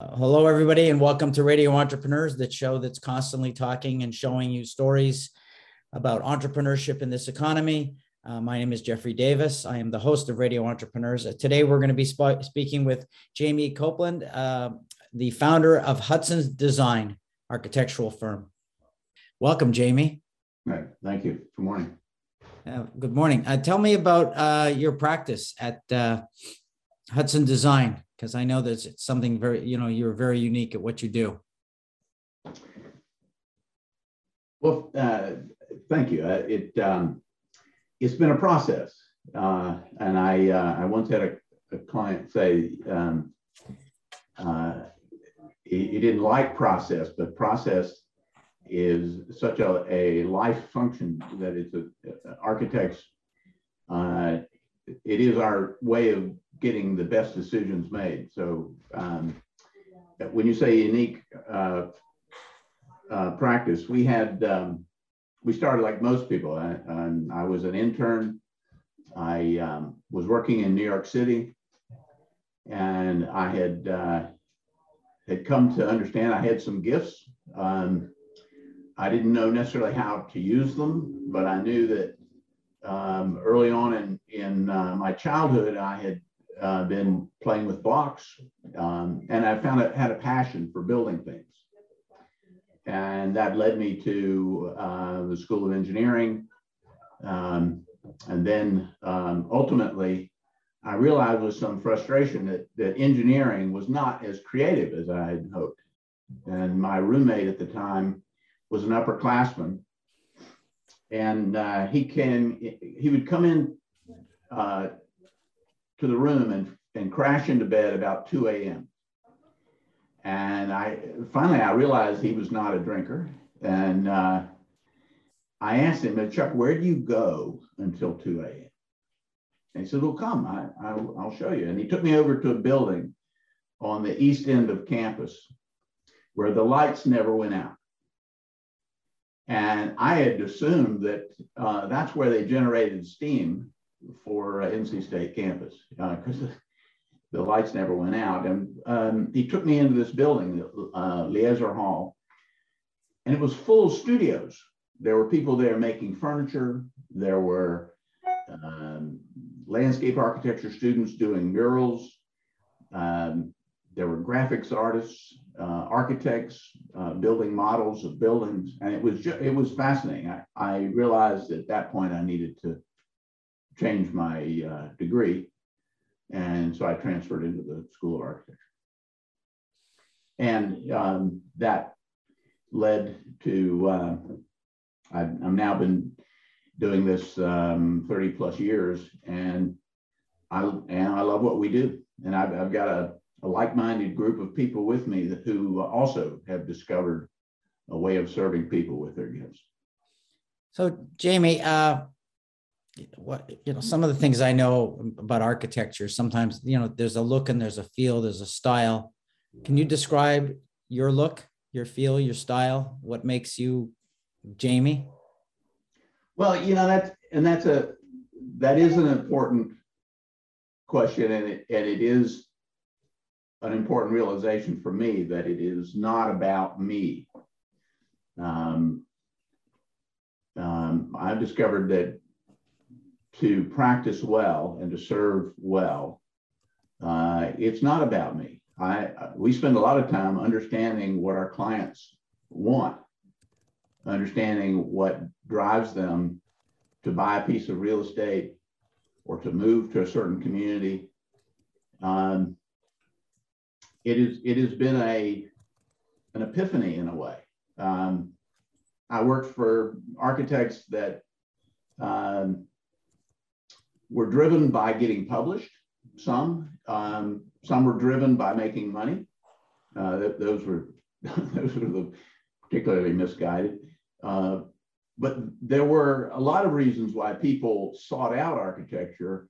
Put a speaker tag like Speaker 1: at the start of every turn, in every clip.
Speaker 1: hello, everybody, and welcome to Radio Entrepreneurs, the show that's constantly talking and showing you stories about entrepreneurship in this economy. Uh, my name is Jeffrey Davis. I am the host of Radio Entrepreneurs. Uh, today, we're going to be sp- speaking with Jamie Copeland, uh, the founder of Hudson's Design architectural firm. Welcome, Jamie.
Speaker 2: Right. Thank you. Good morning.
Speaker 1: Uh, good morning. Uh, tell me about uh, your practice at Hudson Design because I know that it's something very, you know, you're very unique at what you do.
Speaker 2: Well, uh, thank you. Uh, it um, it's been a process, uh, and I uh, I once had a, a client say um, uh, he, he, didn't like process, but process is such a, a life function that it's a, architects. Uh, it is our way of getting the best decisions made. So um, when you say unique uh, uh, practice, we had, um, we started like most people. I, I was an intern. I um, was working in New York City and I had, uh, had come to understand I had some gifts. Um, I didn't know necessarily how to use them, but I knew that um, early on in, in uh, my childhood, I had uh, been playing with blocks, um, and I found I had a passion for building things. And that led me to uh, the School of Engineering. Um, and then um, ultimately, I realized with some frustration that, that engineering was not as creative as I had hoped. And my roommate at the time was an upperclassman. And uh, he came, he would come in uh, to the room and, and crash into bed about 2 a.m. And I finally I realized he was not a drinker. And uh, I asked him, Chuck, where do you go until 2 a.m.? And he said, Well, come, I, I, I'll show you. And he took me over to a building on the east end of campus where the lights never went out. And I had assumed that uh, that's where they generated steam for uh, NC State campus because uh, the lights never went out. And um, he took me into this building, uh, Leazar Hall, and it was full of studios. There were people there making furniture. There were um, landscape architecture students doing murals. Um, there were graphics artists, uh, architects uh, building models of buildings, and it was it was fascinating. I, I realized at that point I needed to change my uh, degree. And so I transferred into the School of Architecture. And um, that led to, uh, I've, I've, now been doing this um, 30 plus years and I, and I love what we do. And I've, I've got a, a like-minded group of people with me that, who also have discovered a way of serving people with their gifts.
Speaker 1: So Jamie, uh, what you know some of the things i know about architecture sometimes you know there's a look and there's a feel there's a style. Can you describe your look your feel your style? What makes you jamie?
Speaker 2: Well you know that's and that's a that is an important question and it, and it is an important realization for me that it is not about me. Um, um, I've discovered that to practice well and to serve well, uh, it's not about me. I, we spend a lot of time understanding what our clients want, understanding what drives them to buy a piece of real estate or to move to a certain community. Um, it is it has been a an epiphany in a way. Um, I worked for architects that um, were driven by getting published. Some, um, some were driven by making money. Uh, th- those were those were the particularly misguided. Uh, but there were a lot of reasons why people sought out architecture,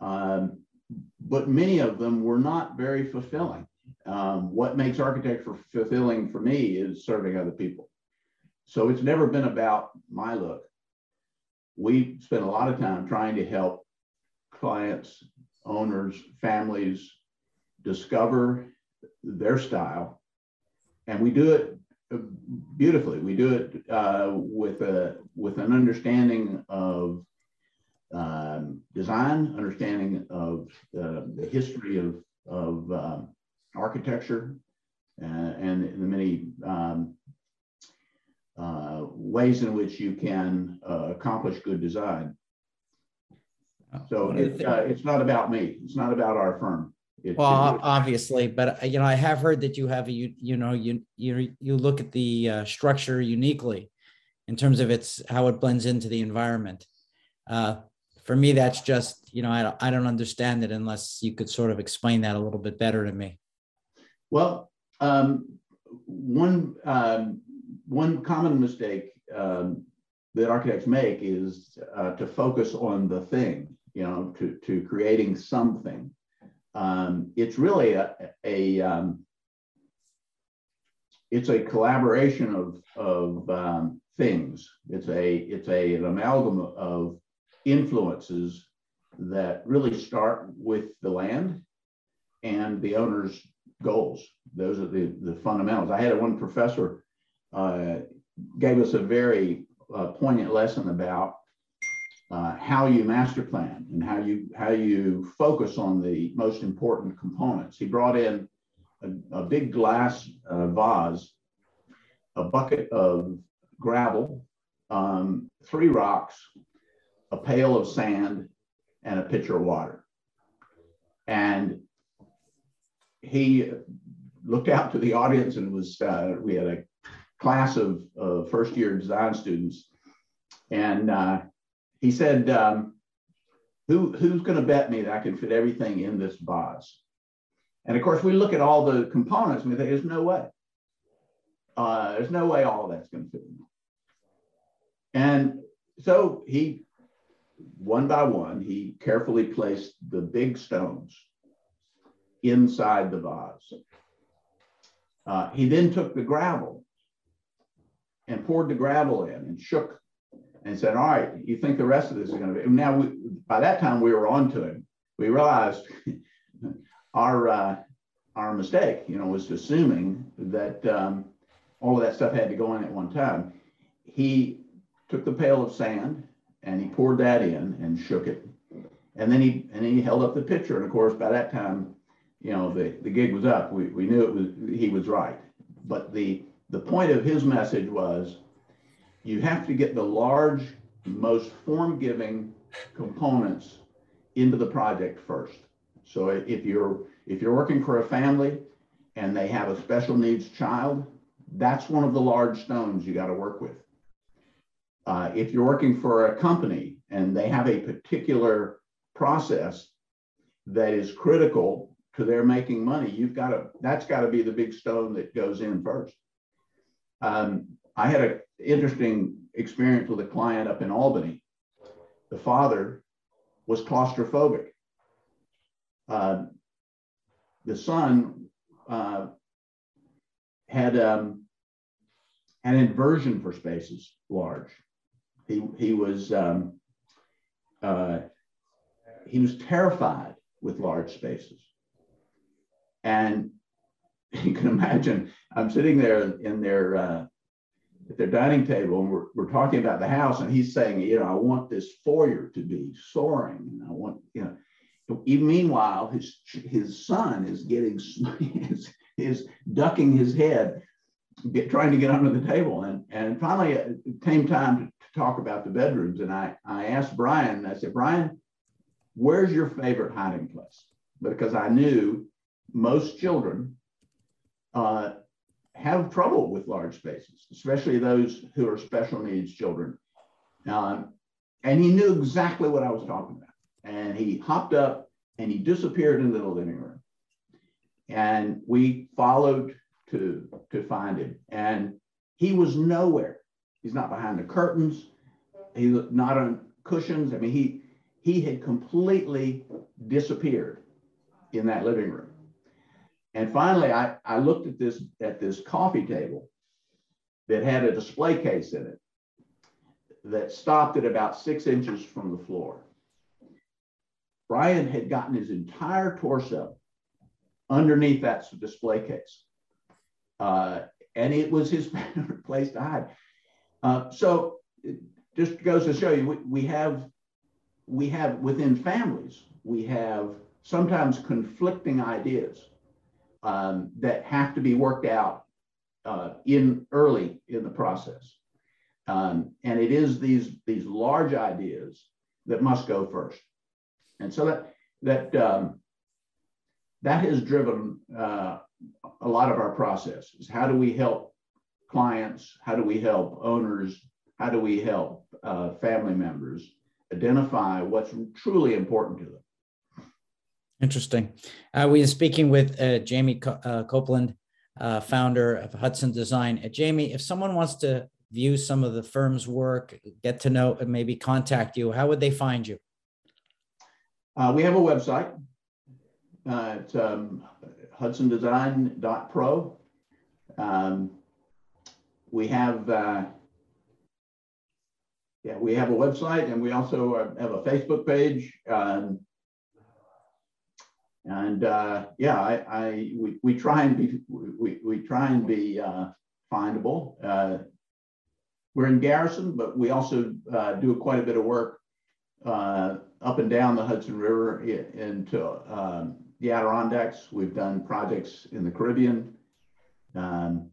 Speaker 2: um, but many of them were not very fulfilling. Um, what makes architecture fulfilling for me is serving other people. So it's never been about my look. We spent a lot of time trying to help clients, owners, families discover their style, and we do it beautifully. We do it uh, with a with an understanding of um, design, understanding of uh, the history of of uh, architecture, uh, and the many um, uh, ways in which you can uh, accomplish good design. So it, it's not about me. It's not about our firm.
Speaker 1: It, well, obviously, but uh, you know, I have heard that you have a you you know you you you look at the uh, structure uniquely in terms of its how it blends into the environment. Uh, for me, that's just you know I don't I don't understand it unless you could sort of explain that a little bit better to me.
Speaker 2: Well, um, one um, one common mistake um, that architects make is uh, to focus on the thing, you know, to to creating something um, it's really a, a um, it's a collaboration of, of um, things. It's a it's a an amalgam of influences that really start with the land and the owner's goals. Those are the, the fundamentals. I had one professor uh, gave us a very uh, poignant lesson about uh, how you master plan and how you how you focus on the most important components. He brought in a, a big glass uh, vase, a bucket of gravel, um, three rocks, a pail of sand, and a pitcher of water. And he looked out to the audience and was uh, we had a class of, of first year design students and uh, he said, um, Who, who's going to bet me that I can fit everything in this vase? And of course, we look at all the components and we think, there's no way. Uh, there's no way all of that's going to fit in. And so he, one by one, he carefully placed the big stones inside the vase. Uh, he then took the gravel and poured the gravel in and shook and said, all right, you think the rest of this is going to be, now we, by that time we were on to him. We realized our, uh, our mistake, you know, was assuming that um, all of that stuff had to go in at one time. He took the pail of sand and he poured that in and shook it. And then he, and he held up the pitcher. And of course, by that time, you know, the, the gig was up. We, we knew it was, he was right. But the, the point of his message was you have to get the large, most form-giving components into the project first. So if you're if you're working for a family and they have a special needs child, that's one of the large stones you got to work with. Uh, if you're working for a company and they have a particular process that is critical to their making money, you've got to that's got to be the big stone that goes in first. Um, I had an interesting experience with a client up in Albany. The father was claustrophobic. Uh, the son uh, had um, an inversion for spaces large. He, he was um, uh, he was terrified with large spaces. And you can imagine, I'm sitting there in their uh, at their dining table and we're, we're talking about the house and he's saying, you know, I want this foyer to be soaring and I want, you know, even meanwhile, his, his son is getting, is, is ducking his head, get, trying to get under the table. And, and finally it came time to, to talk about the bedrooms. And I, I asked Brian, I said, Brian, where's your favorite hiding place? Because I knew most children uh, have trouble with large spaces, especially those who are special needs children. Um, and he knew exactly what I was talking about. And he hopped up and he disappeared into the living room. And we followed to, to find him. And he was nowhere. He's not behind the curtains. He's not on cushions. I mean, he he had completely disappeared in that living room. And finally, I, I looked at this at this coffee table that had a display case in it that stopped at about six inches from the floor. Brian had gotten his entire torso underneath that display case. Uh, and it was his place to hide. Uh, so it just goes to show you, we, we have, we have within families, we have sometimes conflicting ideas um, that have to be worked out uh, in early in the process. Um, and it is these, these large ideas that must go first. And so that, that, um, that has driven uh, a lot of our process is how do we help clients? How do we help owners? How do we help uh, family members identify what's truly important to them?
Speaker 1: Interesting. Uh, we are speaking with uh, Jamie Co- uh, Copeland, uh, founder of Hudson Design. Uh, Jamie, if someone wants to view some of the firm's work, get to know, and maybe contact you, how would they find you?
Speaker 2: Uh, we have a website. it's um, hudsondesign.pro. Um, we have yeah, we have a website and we also have a Facebook page. Um, and uh, yeah, I, I we, we try and be we, we try and be uh, findable. Uh, we're in Garrison, but we also uh, do quite a bit of work uh, up and down the Hudson River into um, the Adirondacks. We've done projects in the Caribbean. Um,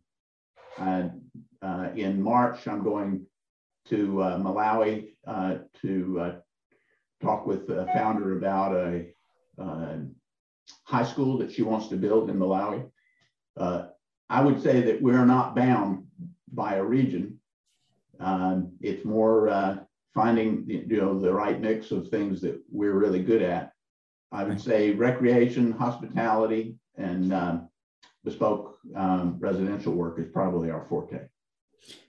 Speaker 2: and uh, in March, I'm going to Malawi to talk with the founder about a high school that she wants to build in Malawi. Uh, I would say that we're not bound by a region. Um, it's more uh, finding you know the right mix of things that we're really good at. I would say recreation, hospitality, and um, bespoke um, residential work is probably our forte.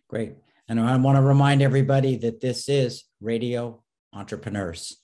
Speaker 1: Great. And I want to remind everybody that this is Radio Entrepreneurs.